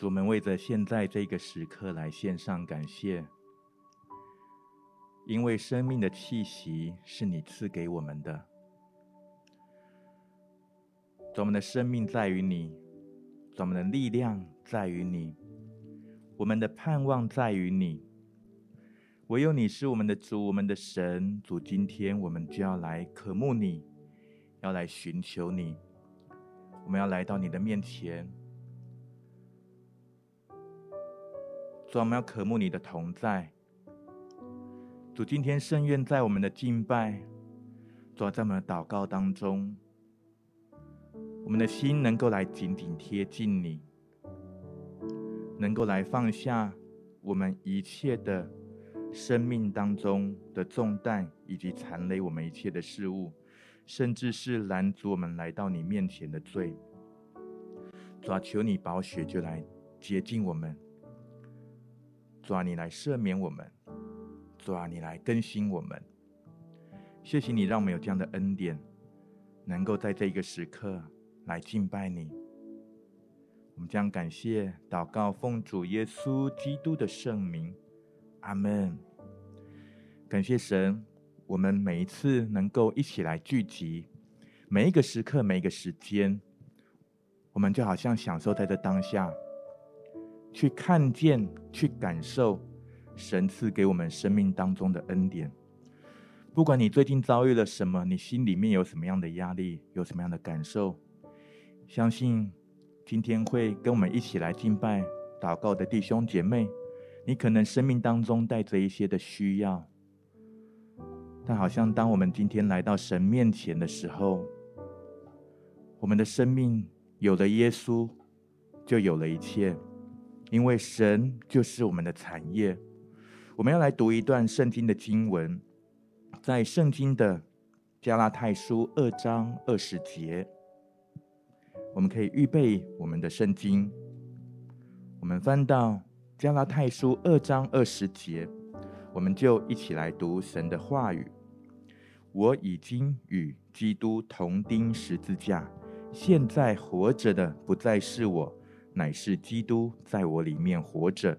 主，我们为着现在这个时刻来献上感谢，因为生命的气息是你赐给我们的。主，我们的生命在于你，主，我们的力量在于你，我们的盼望在于你。唯有你是我们的主，我们的神。主，今天我们就要来渴慕你，要来寻求你，我们要来到你的面前。主，我们要渴慕你的同在。主，今天圣愿在我们的敬拜，主，在我们的祷告当中，我们的心能够来紧紧贴近你，能够来放下我们一切的生命当中的重担，以及缠累我们一切的事物，甚至是拦阻我们来到你面前的罪。主啊，求你宝血就来洁净我们。主啊，你来赦免我们；主啊，你来更新我们。谢谢你，让我们有这样的恩典，能够在这一个时刻来敬拜你。我们将感谢祷告，奉主耶稣基督的圣名，阿门。感谢神，我们每一次能够一起来聚集，每一个时刻，每一个时间，我们就好像享受在这当下。去看见、去感受神赐给我们生命当中的恩典。不管你最近遭遇了什么，你心里面有什么样的压力，有什么样的感受，相信今天会跟我们一起来敬拜、祷告的弟兄姐妹，你可能生命当中带着一些的需要，但好像当我们今天来到神面前的时候，我们的生命有了耶稣，就有了一切。因为神就是我们的产业，我们要来读一段圣经的经文，在圣经的加拉太书二章二十节，我们可以预备我们的圣经，我们翻到加拉太书二章二十节，我们就一起来读神的话语。我已经与基督同钉十字架，现在活着的不再是我。乃是基督在我里面活着，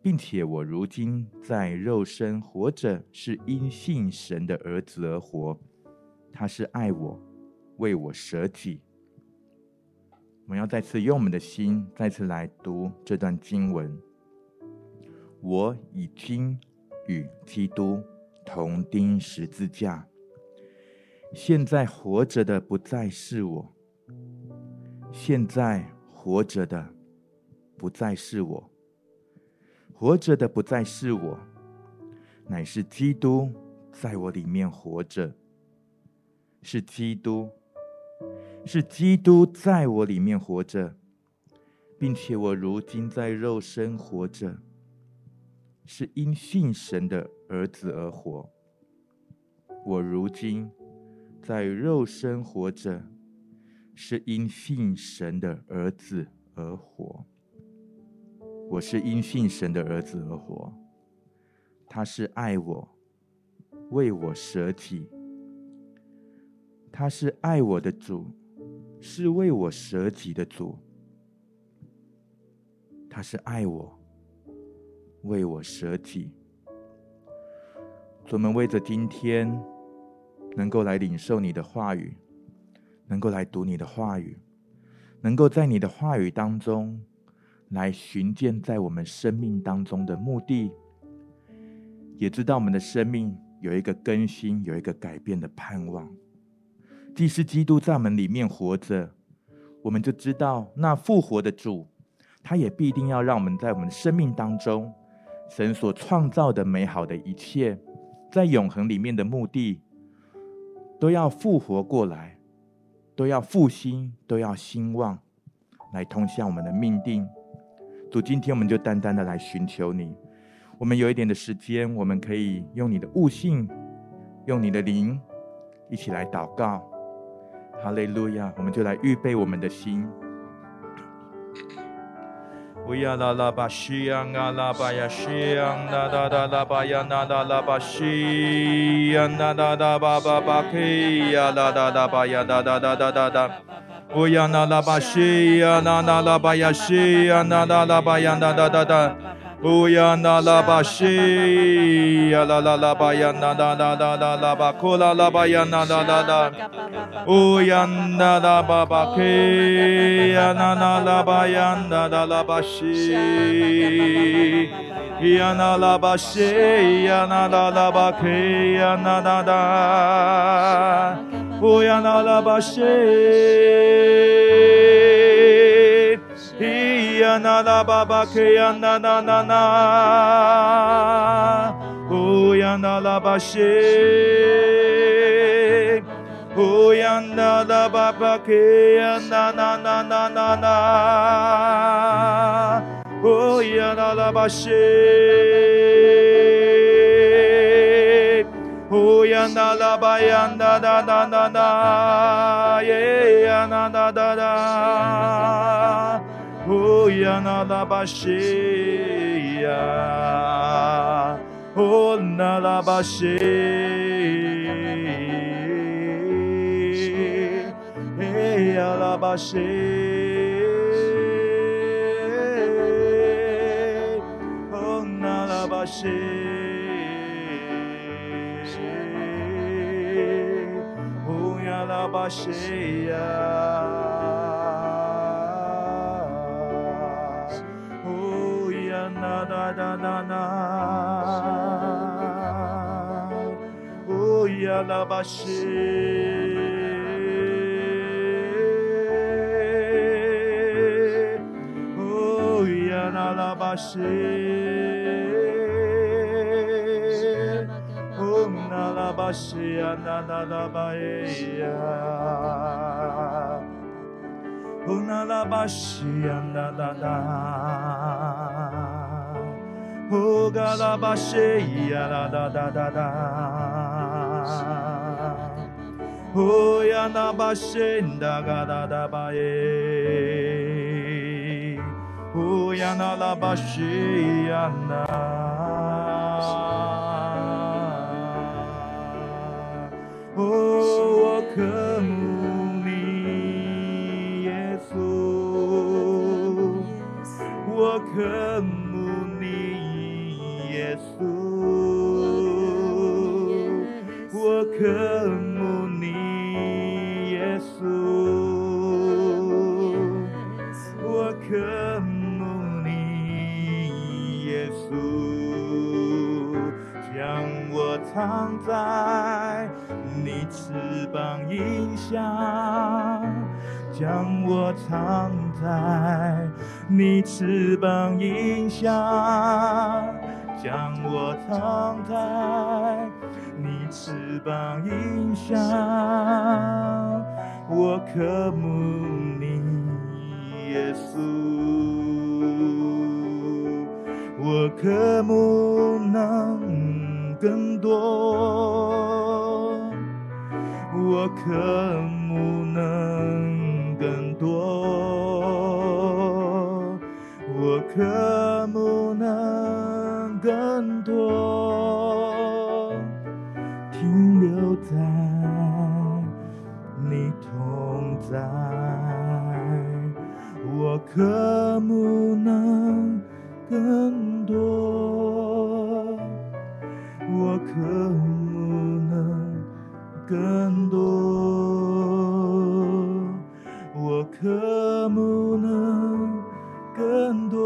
并且我如今在肉身活着，是因信神的儿子而活。他是爱我，为我舍己。我们要再次用我们的心，再次来读这段经文。我已经与基督同钉十字架，现在活着的不再是我，现在。活着的不再是我，活着的不再是我，乃是基督在我里面活着。是基督，是基督在我里面活着，并且我如今在肉身活着，是因信神的儿子而活。我如今在肉身活着。是因信神的儿子而活。我是因信神的儿子而活。他是爱我，为我舍己。他是爱我的主，是为我舍己的主。他是爱我，为我舍己。我们为着今天能够来领受你的话语。能够来读你的话语，能够在你的话语当中来寻见在我们生命当中的目的，也知道我们的生命有一个更新、有一个改变的盼望。既是基督在我们里面活着，我们就知道那复活的主，他也必定要让我们在我们生命当中，神所创造的美好的一切，在永恒里面的目的，都要复活过来。都要复兴，都要兴旺，来通向我们的命定。主，今天我们就单单的来寻求你。我们有一点的时间，我们可以用你的悟性，用你的灵，一起来祷告。哈利路亚！我们就来预备我们的心。乌呀啦啦巴西呀啊啦巴呀西呀啦啦啦啦巴呀啦啦啦巴西呀啦啦啦巴巴巴克呀啦啦啦巴呀啦啦啦啦啦啦。乌呀啦啦巴西呀啦啦啦巴呀西呀啦啦啦巴呀啦啦啦啦。乌呀啦啦巴西呀啦啦啦巴呀啦啦啦啦啦啦巴库啦啦巴呀啦啦啦啦。乌呀啦啦巴巴克呀啦啦啦巴呀啦啦啦巴西呀啦啦巴西呀啦啦啦巴克呀啦啦啦。乌呀啦啦巴西。咿呀那拉巴巴克呀那那那那，乌呀那拉巴西，乌呀那拉巴巴克呀那那那那那那，乌呀那拉巴西，乌呀那拉巴呀那那那那那，耶呀那那那那。哦呀那拉巴西呀，哦那拉巴西，哎呀拉巴西，哦那拉巴西，哦呀呼嘎拉巴谢呀啦哒哒哒哒，呼呀那巴谢哒嘎哒哒巴耶，呼呀那拉巴谢呀那，哦，我渴慕你，耶稣，我渴藏在你翅膀荫下，将我藏在你翅膀荫下。将我藏在你翅膀荫下，我渴慕你，耶稣，我渴慕能更多，我渴慕能更多，我渴慕能。更多停留在你同在，我渴慕能更多，我渴慕能更多，我渴慕能更多。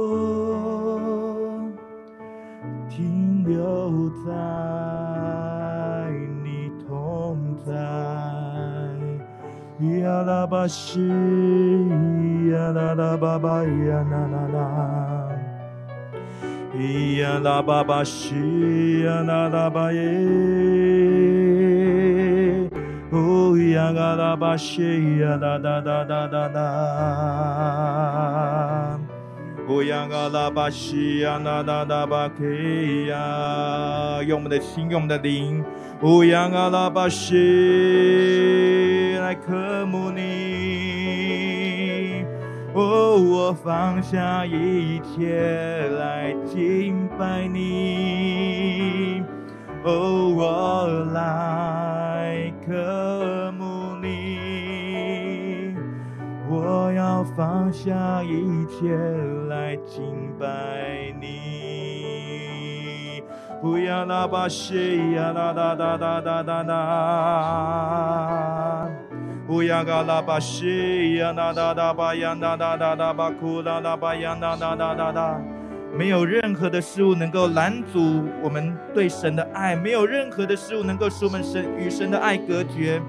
停留在你同在，呀啦巴西，呀啦啦巴巴呀啦啦啦，呀啦巴巴西，呀啦啦巴耶，哦呀嘎啦巴西，呀啦啦啦啦啦啦。乌央嘎拉巴西呀，那那那巴克呀，用我们的心，用我们的灵，乌央嘎拉巴西来渴慕你。哦，我放下一切来敬拜你。哦，我来渴慕你。我要放下一切来敬拜你。不要那把谁呀啦哒哒哒哒哒哒。不要嘎拉巴西呀哒哒哒巴呀哒哒哒哒巴库哒哒巴呀哒哒哒哒哒，没有任何的事物能够拦阻我们对神的爱，没有任何的事物能够使我们神与神的爱隔绝。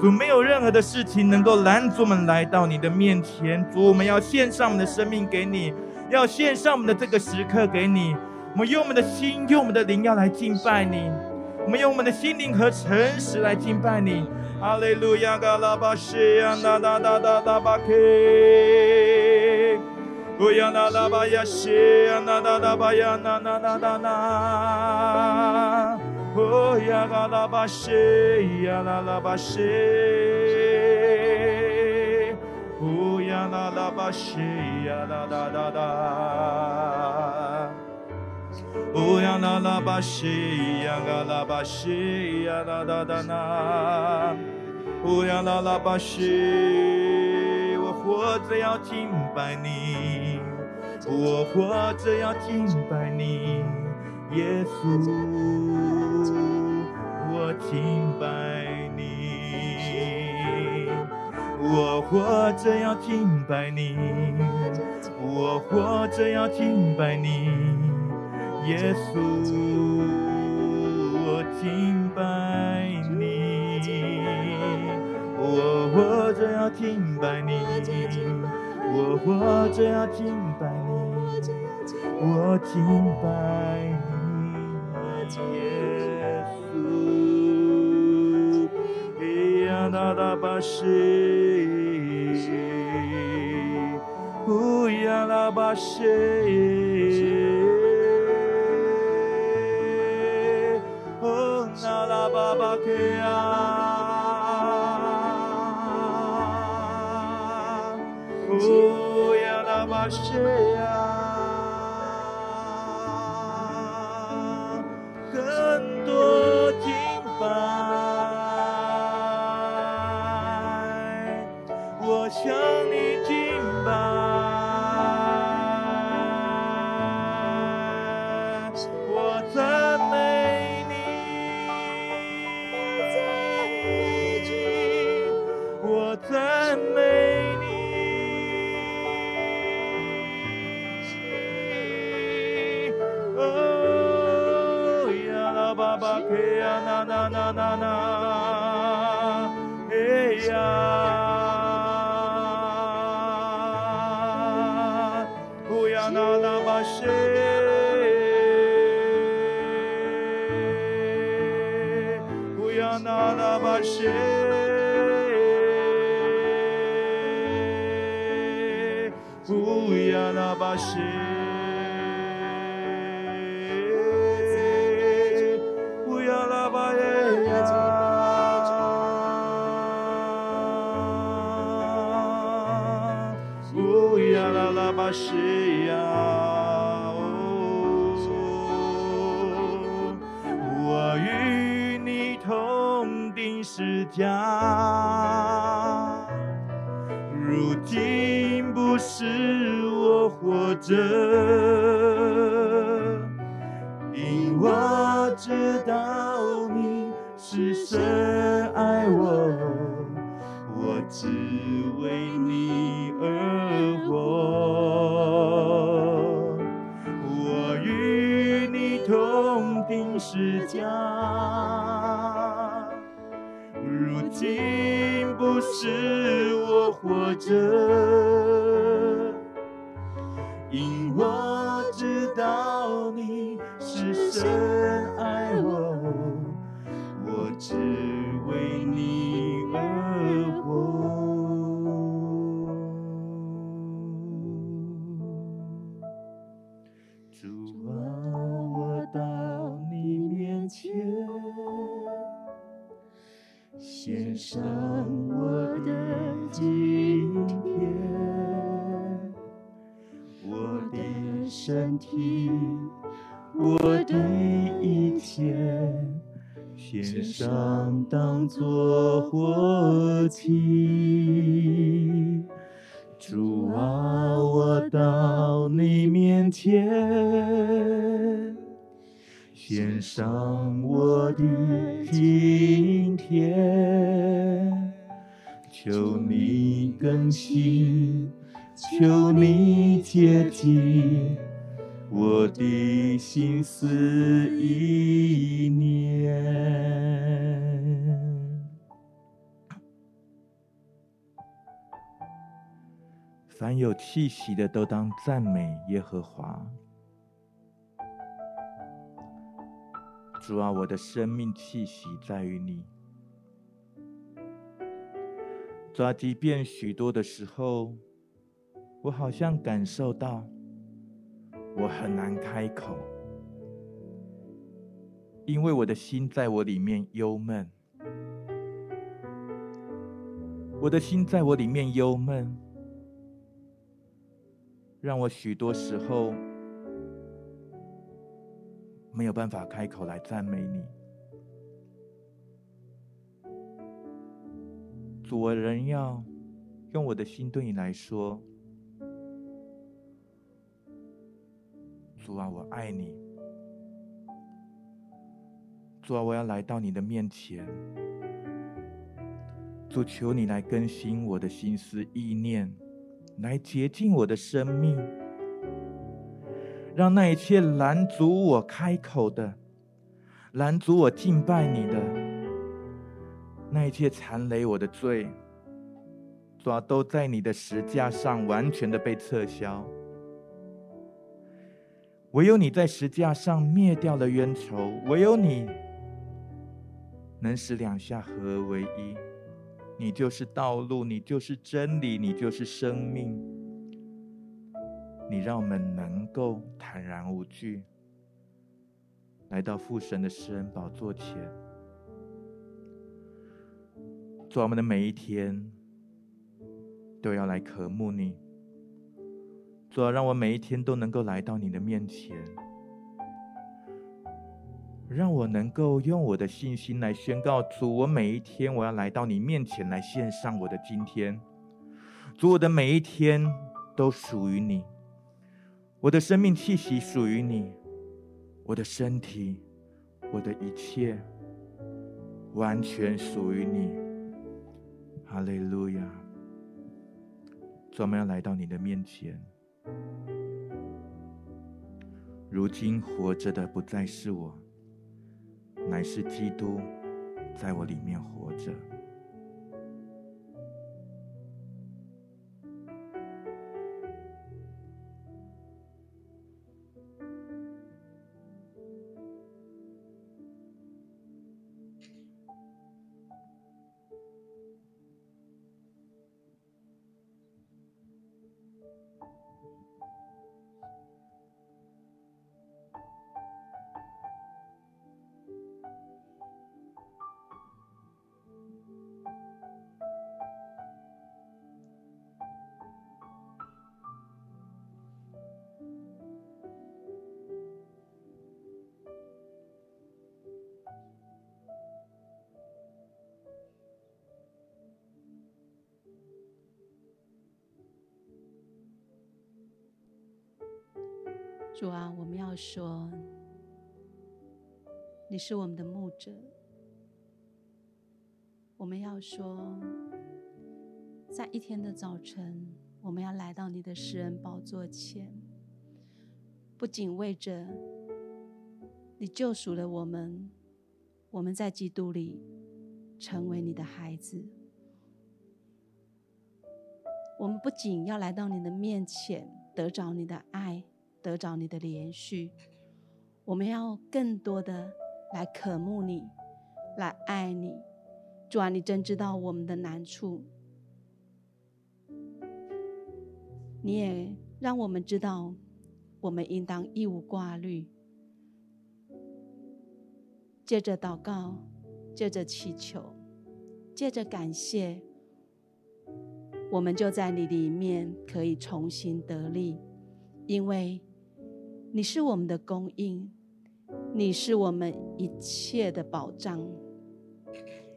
主，没有任何的事情能够拦阻我们来到你的面前。主，我们要献上我们的生命给你，要献上我们的这个时刻给你。我们用我们的心，用我们的灵，要来敬拜你。我们用我们的心灵和诚实来敬拜你。哈利路亚，嘎拉巴西呀，那那那那那巴克，乌呀那那巴呀西呀，乌呀嘎拉巴西呀，那那巴西，呀那那巴西呀，那那那那。乌呀那拉巴西呀，嘎拉巴西呀，哒哒哒呐。乌呀那拉巴西，我活着要敬拜你，我活着要敬拜你，耶稣，我敬拜你，我活着要敬拜你，我活着要敬拜你。耶稣，我敬拜你，我活着要敬拜你，我活着要敬拜你，我敬拜你，耶稣，咿呀哒哒巴西，呜呀啦巴西。巴啦啦啦，巴西呀！我与你同定是家，如今不是我活着。并不是我活着。我的一切，献上当作活祭。主啊，我到你面前。献上我的今天，求你更新，求你洁净我的心思意念。凡有气息的，都当赞美耶和华。主啊，我的生命气息在于你。主啊，即便许多的时候，我好像感受到我很难开口，因为我的心在我里面忧闷，我的心在我里面忧闷，让我许多时候。没有办法开口来赞美你，主，我仍要用我的心对你来说，主啊，我爱你，主啊，我要来到你的面前，主，求你来更新我的心思意念，来洁净我的生命。让那一切拦阻我开口的、拦阻我敬拜你的、那一切残累我的罪，主啊，都在你的石架上完全的被撤销。唯有你在十架上灭掉了冤仇，唯有你能使两下合为一。你就是道路，你就是真理，你就是生命。你让我们能够坦然无惧，来到父神的施恩宝座前，做我们的每一天都要来渴慕你。主啊，让我每一天都能够来到你的面前，让我能够用我的信心来宣告：主，我每一天我要来到你面前来献上我的今天。主，我的每一天都属于你。我的生命气息属于你，我的身体，我的一切，完全属于你。哈利路亚！我们要来到你的面前。如今活着的不再是我，乃是基督在我里面活着。主啊，我们要说，你是我们的牧者。我们要说，在一天的早晨，我们要来到你的施恩宝座前，不仅为着你救赎了我们，我们在基督里成为你的孩子。我们不仅要来到你的面前，得着你的爱。得着你的连续，我们要更多的来渴慕你，来爱你。主啊，你真知道我们的难处，你也让我们知道，我们应当一无挂虑，借着祷告，借着祈求，借着感谢，我们就在你里面可以重新得力，因为你是我们的供应，你是我们一切的保障，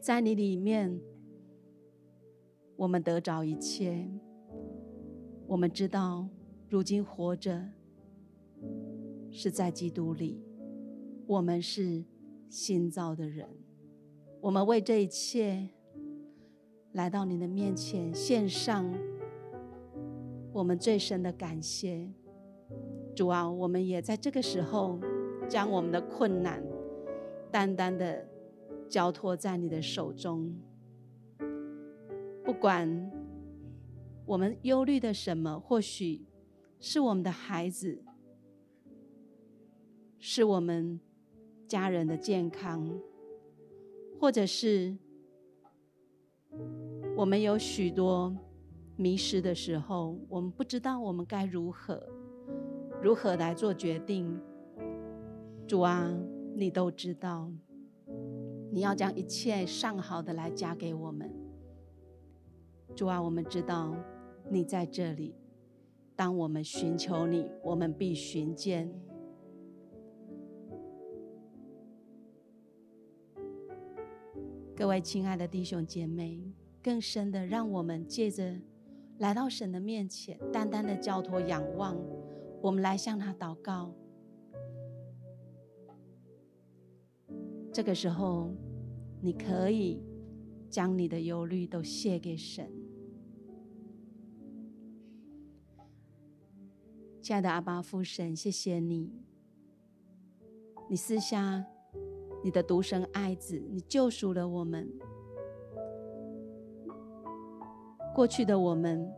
在你里面，我们得着一切。我们知道，如今活着是在基督里，我们是新造的人。我们为这一切来到你的面前，献上我们最深的感谢。主啊，我们也在这个时候将我们的困难单单的交托在你的手中。不管我们忧虑的什么，或许是我们的孩子，是我们家人的健康。或者是我们有许多迷失的时候，我们不知道我们该如何如何来做决定。主啊，你都知道，你要将一切上好的来加给我们。主啊，我们知道你在这里，当我们寻求你，我们必寻见。各位亲爱的弟兄姐妹，更深的，让我们借着来到神的面前，单单的交托仰望，我们来向他祷告。这个时候，你可以将你的忧虑都卸给神。亲爱的阿爸父神，谢谢你，你私下。你的独生爱子，你救赎了我们。过去的我们，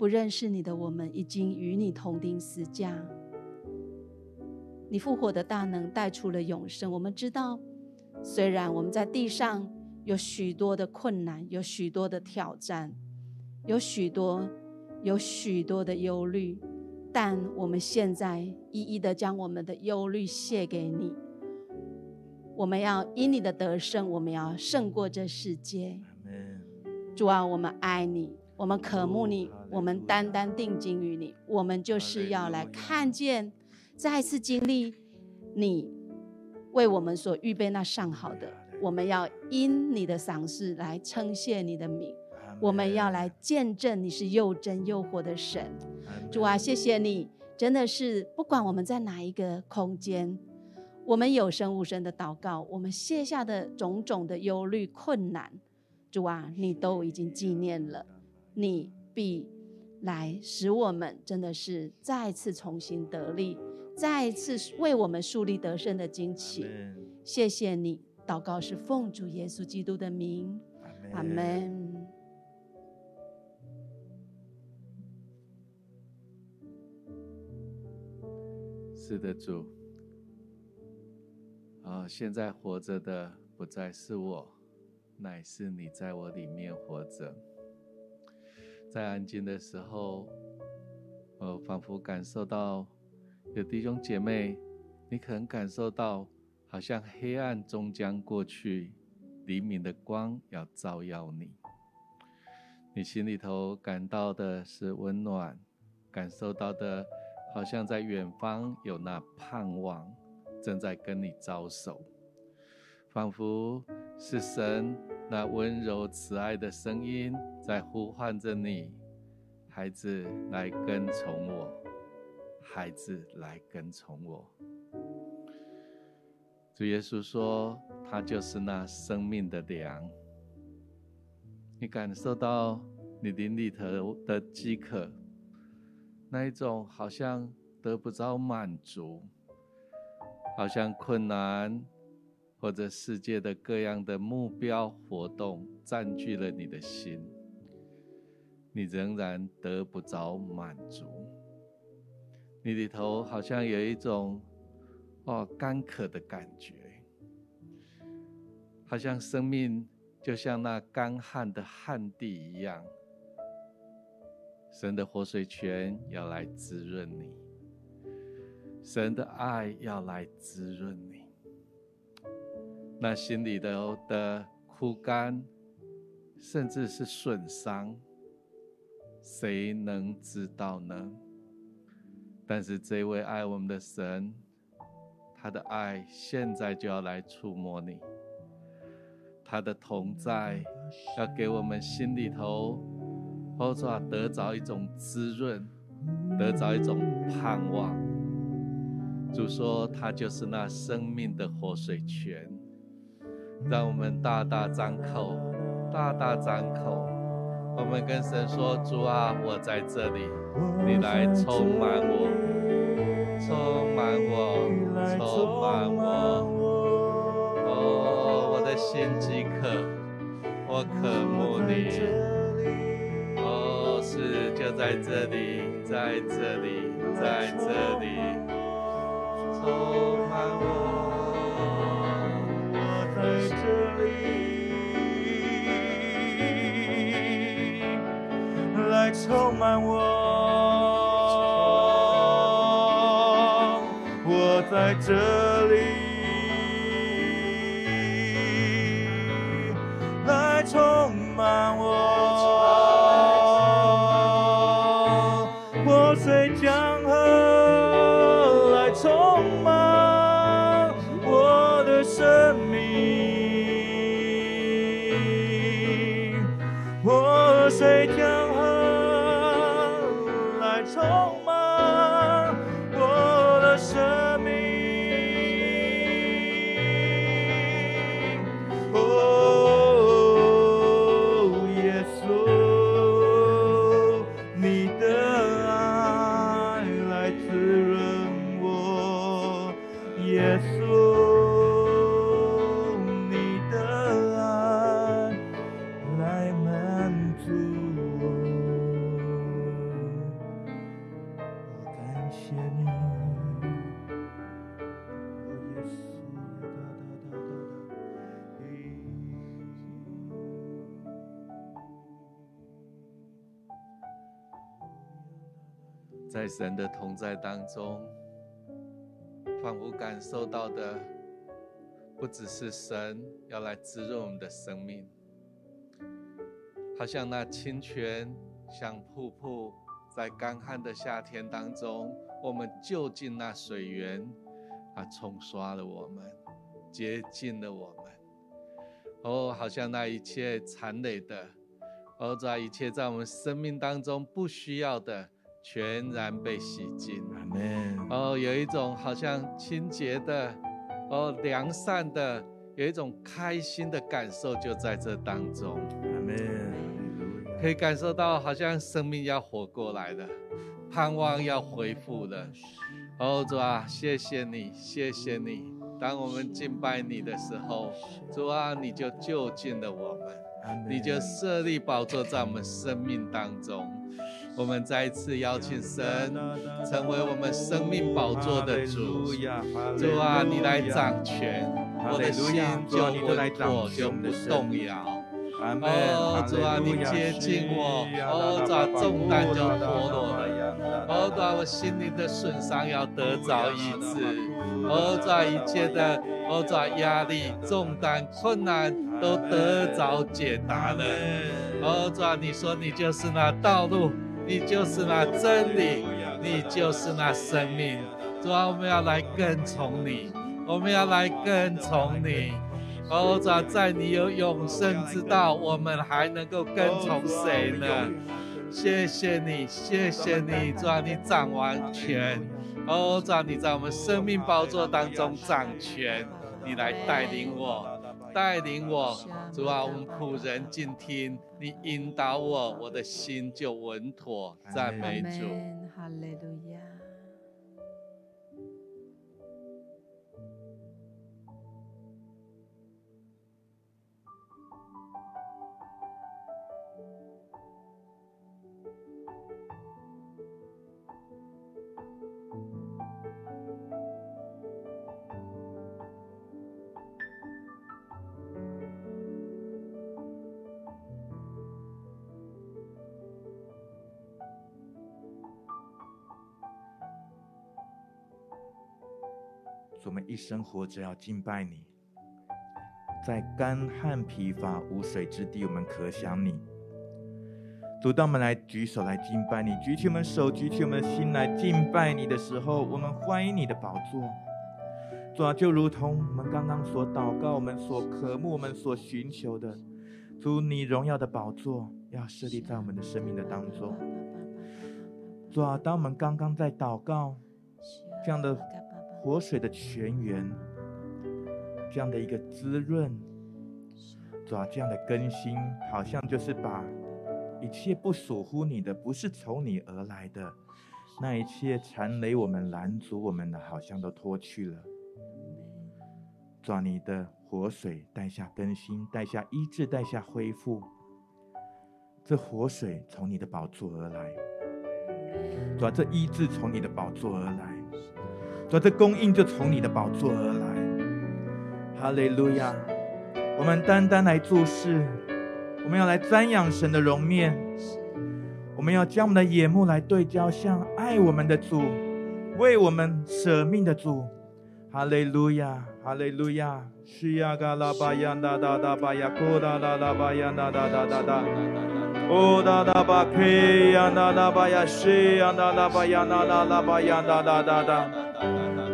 不认识你的我们，已经与你同钉十架。你复活的大能带出了永生。我们知道，虽然我们在地上有许多的困难，有许多的挑战，有许多有许多的忧虑，但我们现在一一的将我们的忧虑卸给你。我们要因你的得胜，我们要胜过这世界。主啊，我们爱你，我们渴慕你，我们单单定睛于你。我们就是要来看见，再次经历你为我们所预备那上好的。我们要因你的赏赐来称谢你的名。我们要来见证你是又真又活的神。主啊，谢谢你，真的是不管我们在哪一个空间。我们有声无声的祷告，我们卸下的种种的忧虑困难，主啊，你都已经纪念了，你必来使我们真的是再次重新得力，再次为我们树立得胜的旌旗。谢谢你，祷告是奉主耶稣基督的名，阿门。是的，主。啊、哦！现在活着的不再是我，乃是你在我里面活着。在安静的时候，我仿佛感受到有弟兄姐妹，你可能感受到，好像黑暗终将过去，黎明的光要照耀你。你心里头感到的是温暖，感受到的，好像在远方有那盼望。正在跟你招手，仿佛是神那温柔慈爱的声音在呼唤着你，孩子来跟从我，孩子来跟从我。主耶稣说，他就是那生命的粮。你感受到你灵里头的饥渴，那一种好像得不着满足。好像困难，或者世界的各样的目标活动占据了你的心，你仍然得不着满足。你里头好像有一种哦干渴的感觉，好像生命就像那干旱的旱地一样，神的活水泉要来滋润你。神的爱要来滋润你，那心里头的枯干，甚至是损伤，谁能知道呢？但是这位爱我们的神，他的爱现在就要来触摸你，他的同在要给我们心里头，或者得着一种滋润，得着一种盼望。主说他就是那生命的活水泉，让我们大大张口，大大张口，我们跟神说：主啊，我在这里，你来充满我，充满我，充满我。哦，我的心饥渴，我渴慕你。哦，是就在这里，在这里，在这里。充满我，我在这里，来充满我，我在这里，同在当中，仿佛感受到的，不只是神要来滋润我们的生命，好像那清泉，像瀑布，在干旱的夏天当中，我们就近那水源，啊，冲刷了我们，洁净了我们。哦，好像那一切残累的，哦，在一切在我们生命当中不需要的。全然被洗净，阿门。哦，有一种好像清洁的，哦，良善的，有一种开心的感受就在这当中，阿门。可以感受到好像生命要活过来了，盼望要恢复了。哦，主啊，谢谢你，谢谢你。当我们敬拜你的时候，主啊，你就就近了我们，你就设立宝座在我们生命当中。我们再一次邀请神成为我们生命宝座的主，主啊，你来掌权，我的心就稳妥，就不动摇。哦，主啊，你接近我，哦，主啊，重担就脱落了。哦，主啊，我心灵的损伤要得着医治。哦，主啊，一切的，哦，主啊，压力、重担、困难都得着解答了。哦，主啊，你说你就是那道路。你就是那真理，你就是那生命。主啊，我们要来跟从你，我们要来跟从你。哦，主啊，在你有永生之道，我们还能够跟从谁呢？谢谢你，谢谢你，主啊，你掌完权。哦，主啊，你在我们生命宝座当中掌权，你来带领我。带领我，主啊，我们仆人静听，你引导我，我的心就稳妥。赞美主。一生活着要敬拜你，在干旱疲乏无水之地，我们可想你。主，当我们来举手来敬拜你，举起我们手，举起我们的心来敬拜你的时候，我们欢迎你的宝座。主啊，就如同我们刚刚所祷告、我们所渴慕、我们所寻求的，主，你荣耀的宝座要设立在我们的生命的当中。主啊，当我们刚刚在祷告，这样的活水的泉源，这样的一个滋润，主啊，这样的更新，好像就是把。一切不属乎你的，不是从你而来的，那一切缠累我们、拦阻我们的，好像都脱去了。抓，你的活水带下更新，带下医治，带下恢复。这活水从你的宝座而来，主啊，这医治从你的宝座而来，主啊，这供应就从你的宝座而来。哈利路亚！我们单单来做事。我们要来瞻仰神的容面，我们要将我们的眼目来对焦向爱我们的主，为我们舍命的主。哈利路亚，哈利路亚。西呀嘎拉巴呀哒哒哒巴呀，咕哒哒哒巴呀哒哒哒哒哒。哦哒哒巴克呀哒哒巴呀，西呀哒哒巴呀哒哒哒巴呀哒哒哒哒。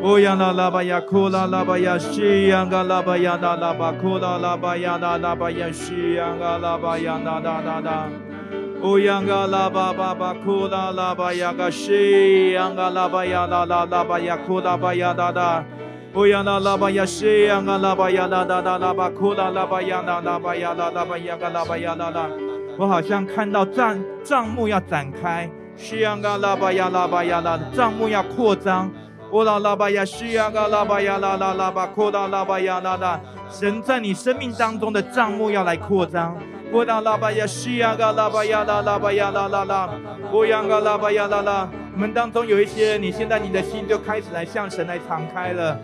哦呀啦啦吧呀，库啦啦吧呀，西央嘎啦巴呀，啦啦吧哭啦啦巴呀，啦啦巴呀，西央嘎啦巴呀，哒哒哒哒。哦呀嘎啦巴巴巴库啦啦巴呀，个西央嘎啦巴呀，啦啦啦巴呀，库啦巴呀，哒哒。哦呀啦啦吧呀，西央嘎啦巴呀，啦哒哒哒吧哭啦啦巴呀，啦啦巴呀，啦啦巴呀，嘎啦巴呀，啦啦。我好像看到帐帐幕要展开，西央嘎啦巴呀，啦巴呀，啦帐幕要扩张。哦啦啦巴呀，西呀嘎啦巴呀，啦啦啦巴，扩大啦巴呀，啦啦。神在你生命当中的账目要来扩张。哦啦啦巴呀，西呀嘎啦巴呀，啦啦巴呀，啦啦啦。哦呀嘎啦巴呀，啦啦。我们当中有一些，你现在你的心就开始来向神来敞开了。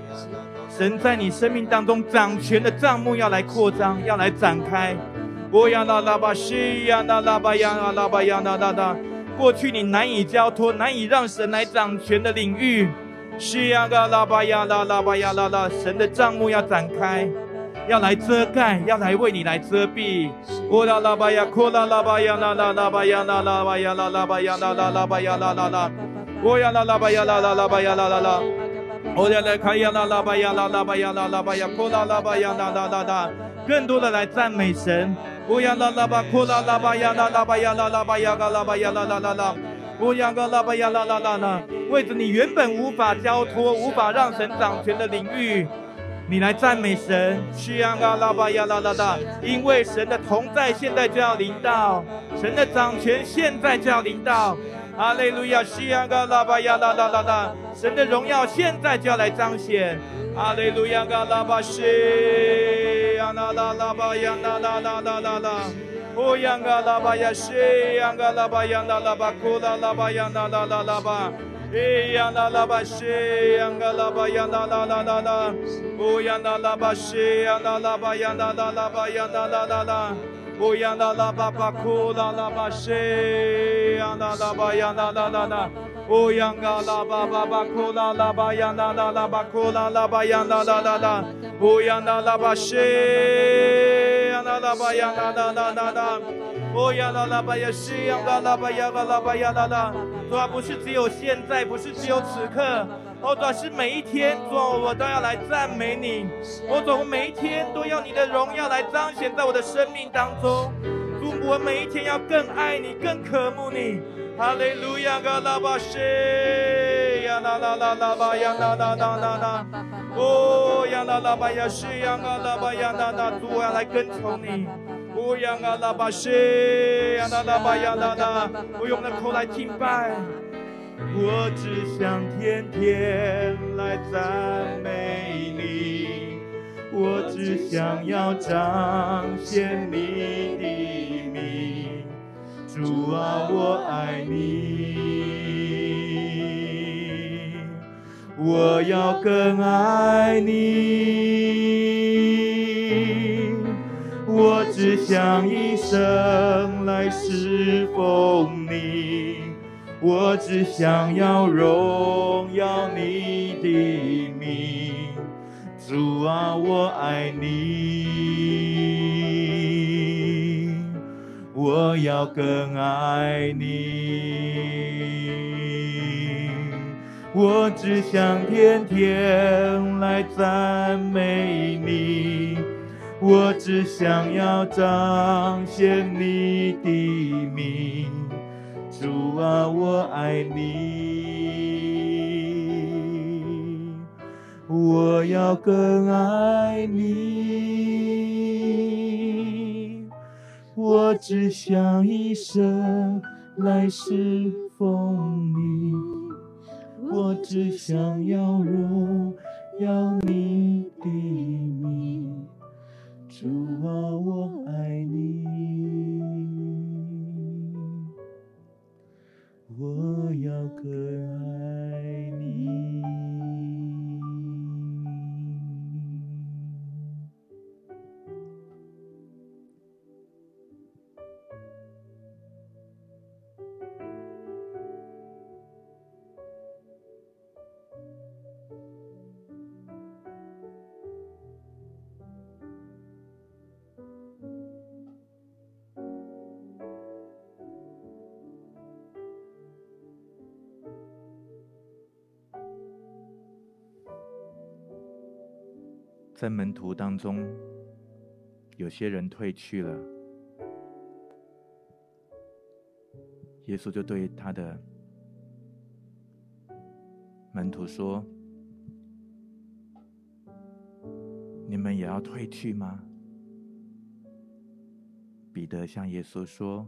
神在你生命当中掌权的账目要来扩张，要来展开。哦呀啦啦巴，西呀啦啦巴呀，啦啦巴呀，啦啦啦。过去你难以交托、难以让神来掌权的领域。西呀嘎拉巴呀拉拉巴呀拉拉，神的帐幕要展开，要来遮盖，要来为你来遮蔽。乌拉拉巴呀，库拉拉巴呀，拉拉拉巴呀，拉拉巴呀，拉拉巴呀，拉拉拉巴呀，拉拉拉。乌呀拉拉巴呀，拉拉拉巴呀，拉拉拉。乌呀拉卡呀，拉拉巴呀，拉拉巴呀，拉拉巴呀，库拉拉巴呀，拉拉拉拉。更多的来赞美神。乌呀拉拉巴，库拉拉巴呀，拉拉巴呀，拉拉巴呀，拉拉巴呀，拉拉拉。啦。哦呀嘎啦巴呀啦啦啦啦。为着你原本无法交托、无法让神掌权的领域，你来赞美神。西呀嘎拉巴呀啦啦啦，因为神的同在现在就要临到，神的掌权现在就要临到。哈利路亚，西呀嘎拉巴呀啦啦啦啦，神的荣耀现在就要来彰显。哈利路亚，嘎拉巴西呀啦啦啦巴呀啦啦啦啦啦啦，哦呀嘎拉巴呀西呀嘎拉巴呀啦啦巴库啦啦巴呀啦啦啦啦巴。哎呀啦啦吧西呀嘎啦吧呀啦啦啦啦啦，哦呀啦啦吧西呀啦啦吧呀啦啦啦吧呀啦啦啦啦，哦呀啦啦吧吧哭啦啦吧西呀啦啦吧呀啦啦啦啦，哦呀嘎啦吧吧吧哭啦啦吧呀啦啦啦吧哭啦啦吧呀啦啦啦啦，哦呀啦啦吧西呀啦啦吧呀啦啦啦啦啦，哦呀啦啦吧呀西呀啦吧呀嘎啦吧呀啦啦。主啊，不是只有现在，不是只有此刻，哦，主啊，是每一天，主，我都要来赞美你，我总，我每一天都要你的荣耀来彰显在我的生命当中，主，我每一天要更爱你，更渴慕你，哈利路亚，嘎拉巴西呀啦啦啦啦巴呀啦啦啦啦啦，哦呀啦啦巴呀西呀嘎啦巴呀啦啦，主，我要来跟从你。哦呀啊啦巴西呀啦啦巴呀啦啦，我用我的口来敬拜。我只想天天来赞美你，我只想要彰显你的名。主啊，我爱你，我要更爱你。我只想一生来侍奉你，我只想要荣耀你的名，主啊，我爱你，我要更爱你。我只想天天来赞美你，我只想要彰显你的名。主啊，我爱你，我要更爱你，我只想一生来侍奉你。我只想要荣耀你的名，主啊，我爱你，我在门徒当中，有些人退去了，耶稣就对他的门徒说：“你们也要退去吗？”彼得向耶稣说：“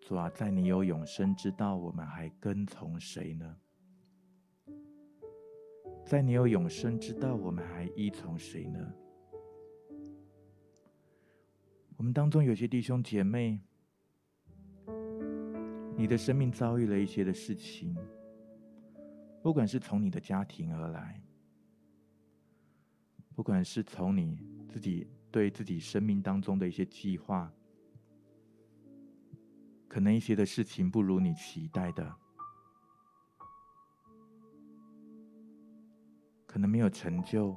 主啊，在你有永生之道，我们还跟从谁呢？”在你有永生之道，我们还依从谁呢？我们当中有些弟兄姐妹，你的生命遭遇了一些的事情，不管是从你的家庭而来，不管是从你自己对自己生命当中的一些计划，可能一些的事情不如你期待的。能没有成就，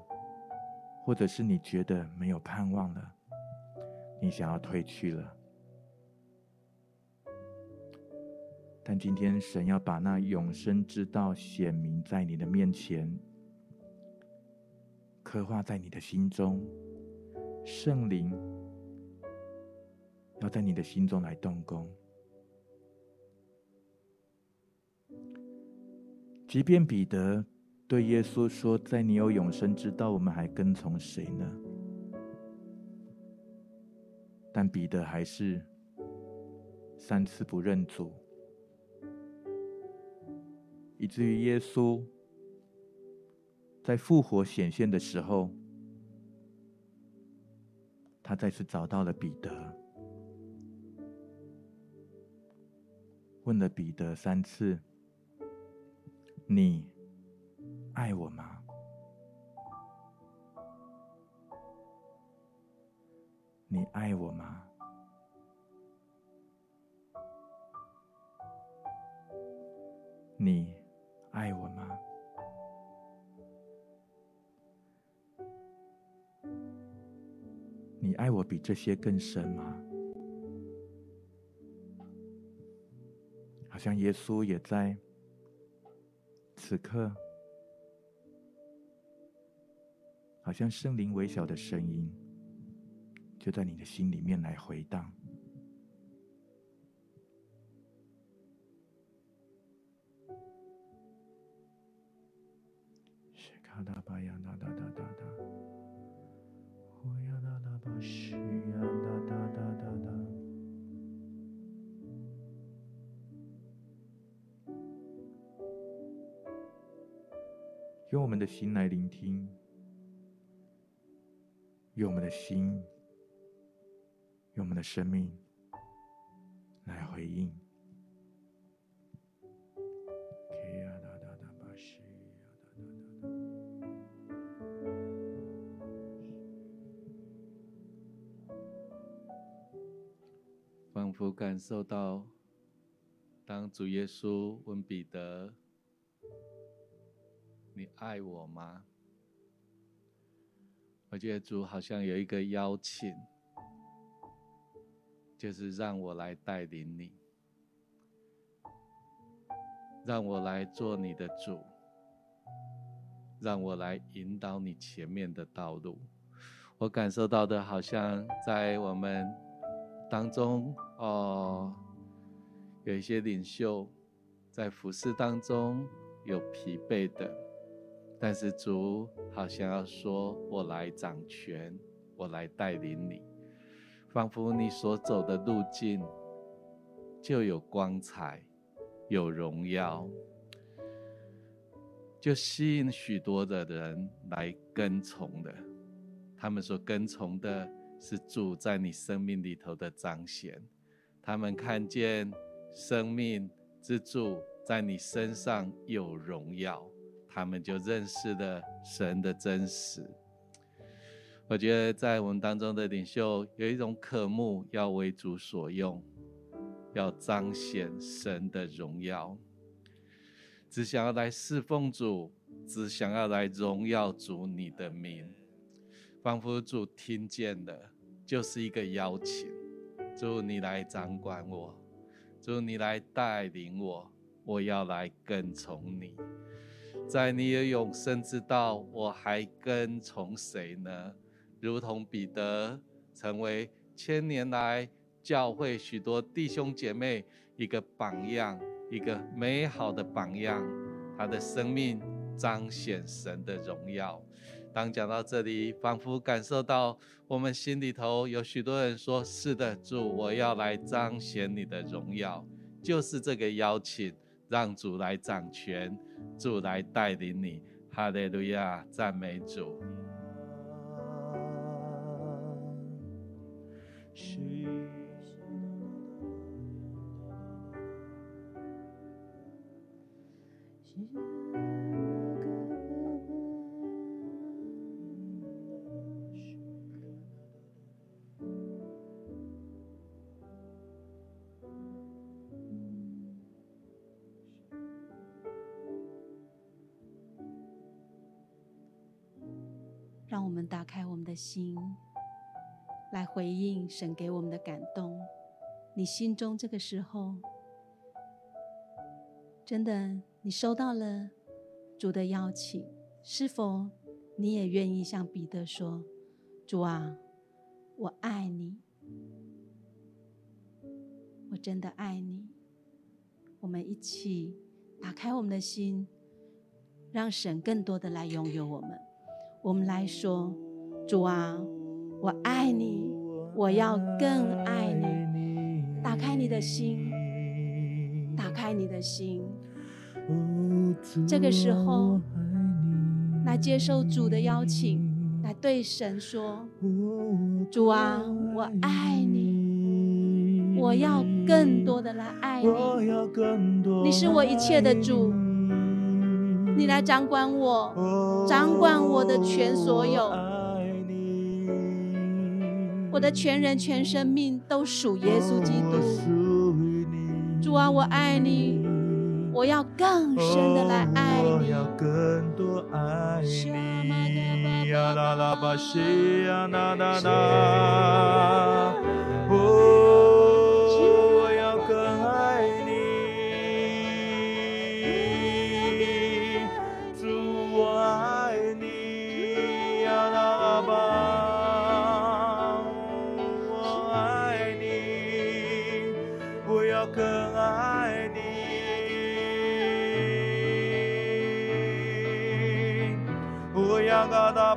或者是你觉得没有盼望了，你想要退去了。但今天神要把那永生之道显明在你的面前，刻画在你的心中，圣灵要在你的心中来动工，即便彼得。对耶稣说：“在你有永生之道，我们还跟从谁呢？”但彼得还是三次不认主，以至于耶稣在复活显现的时候，他再次找到了彼得，问了彼得三次：“你？”爱我吗？你爱我吗？你爱我吗？你爱我比这些更深吗？好像耶稣也在此刻。好像圣灵微小的声音，就在你的心里面来回荡。是卡达巴呀哒哒哒哒哒，呼呀哒哒巴西呀哒哒哒哒哒。用我们的心来聆听。用我们的心，用我们的生命来回应。仿佛感受到，当主耶稣问彼得：“你爱我吗？”我觉得主好像有一个邀请，就是让我来带领你，让我来做你的主，让我来引导你前面的道路。我感受到的，好像在我们当中哦，有一些领袖在服侍当中有疲惫的，但是主好像要说：“我来掌权，我来带领你。”仿佛你所走的路径就有光彩，有荣耀，就吸引许多的人来跟从的。他们所跟从的是主在你生命里头的彰显。他们看见生命之主在你身上有荣耀，他们就认识了神的真实。我觉得在我们当中的领袖有一种渴慕，要为主所用，要彰显神的荣耀，只想要来侍奉主，只想要来荣耀主你的名。仿佛主听见的，就是一个邀请：主你来掌管我，主你来带领我，我要来跟从你。在你的永生之道，我还跟从谁呢？如同彼得成为千年来教会许多弟兄姐妹一个榜样，一个美好的榜样，他的生命彰显神的荣耀。当讲到这里，仿佛感受到我们心里头有许多人说：“是的，主，我要来彰显你的荣耀。”就是这个邀请，让主来掌权，主来带领你。哈利路亚，赞美主。的心。来回应神给我们的感动，你心中这个时候，真的你收到了主的邀请，是否你也愿意向彼得说：“主啊，我爱你，我真的爱你。”我们一起打开我们的心，让神更多的来拥有我们。我们来说：“主啊。”我爱你，我要更爱你。打开你的心，打开你的心。这个时候，来接受主的邀请，来对神说：“主啊，我爱你，我要更多的来爱你。你是我一切的主，你来掌管我，掌管我的全所有。”我的全人全生命都属耶稣基督。主啊，我爱你，我要更深的来爱你。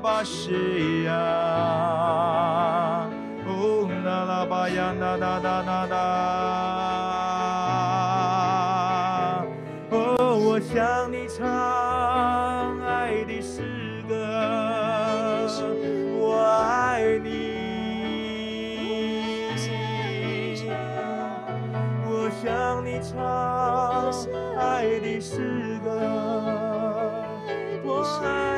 巴西呀，哦，那拉巴呀，那那那那那，哦，我向你唱爱的诗歌，我爱你，我向你唱爱的诗歌，我爱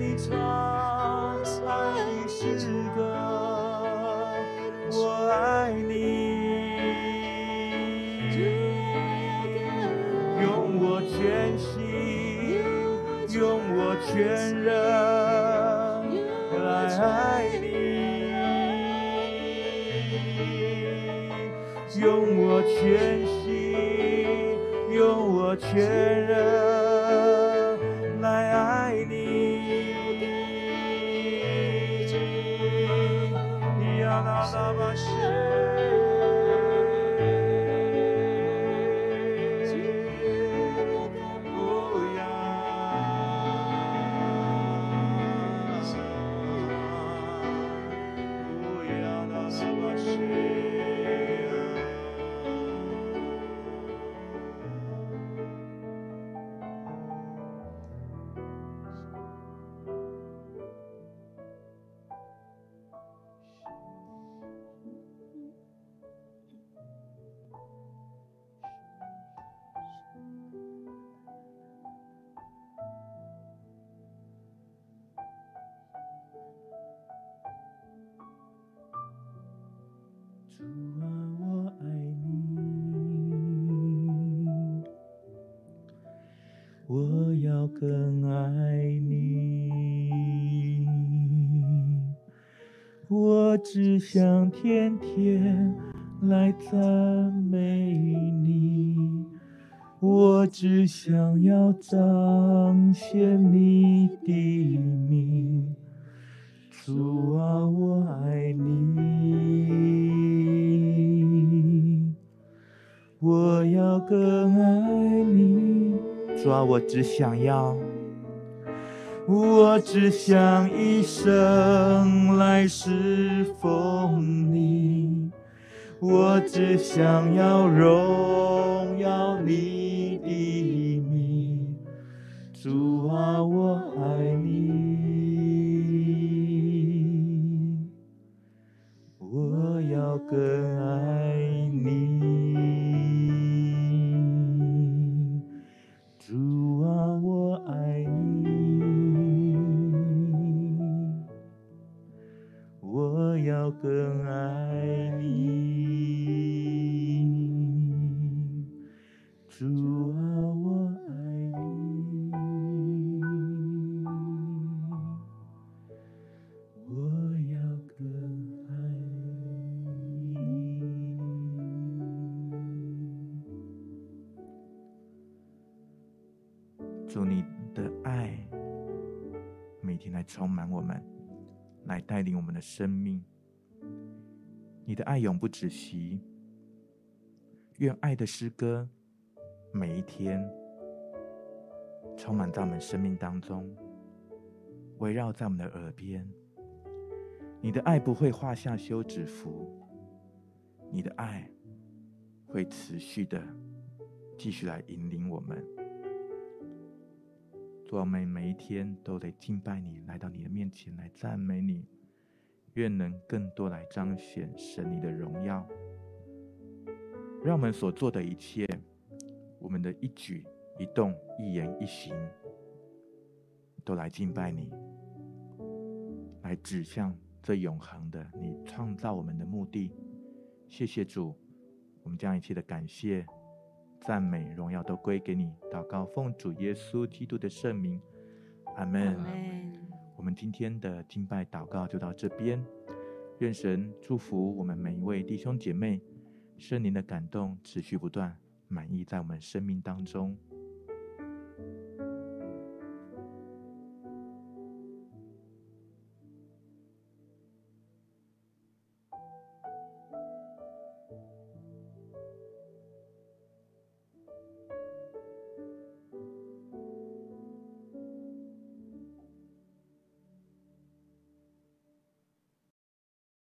你唱爱的诗歌我爱你。用我全心用我全人来爱你。用我全心用我全我只想天天来赞美你，我只想要彰显你的名。主啊，我爱你，我要更爱你。主啊，我只想要，我只想一生来侍奉你，我只想要荣耀你的名。主啊，我爱你。我要更爱来带领我们的生命。你的爱永不止息。愿爱的诗歌每一天充满在我们生命当中，围绕在我们的耳边。你的爱不会画下休止符，你的爱会持续的继续来引领我们。主，我们每一天都得敬拜你，来到你的面前来赞美你，愿能更多来彰显神你的荣耀。让我们所做的一切，我们的一举一动、一言一行，都来敬拜你，来指向这永恒的你创造我们的目的。谢谢主，我们将一切的感谢、赞美、荣耀都归给你。祷告奉主耶稣基督的圣名，阿门。我们今天的敬拜祷告就到这边，愿神祝福我们每一位弟兄姐妹。圣灵的感动持续不断，满意在我们生命当中。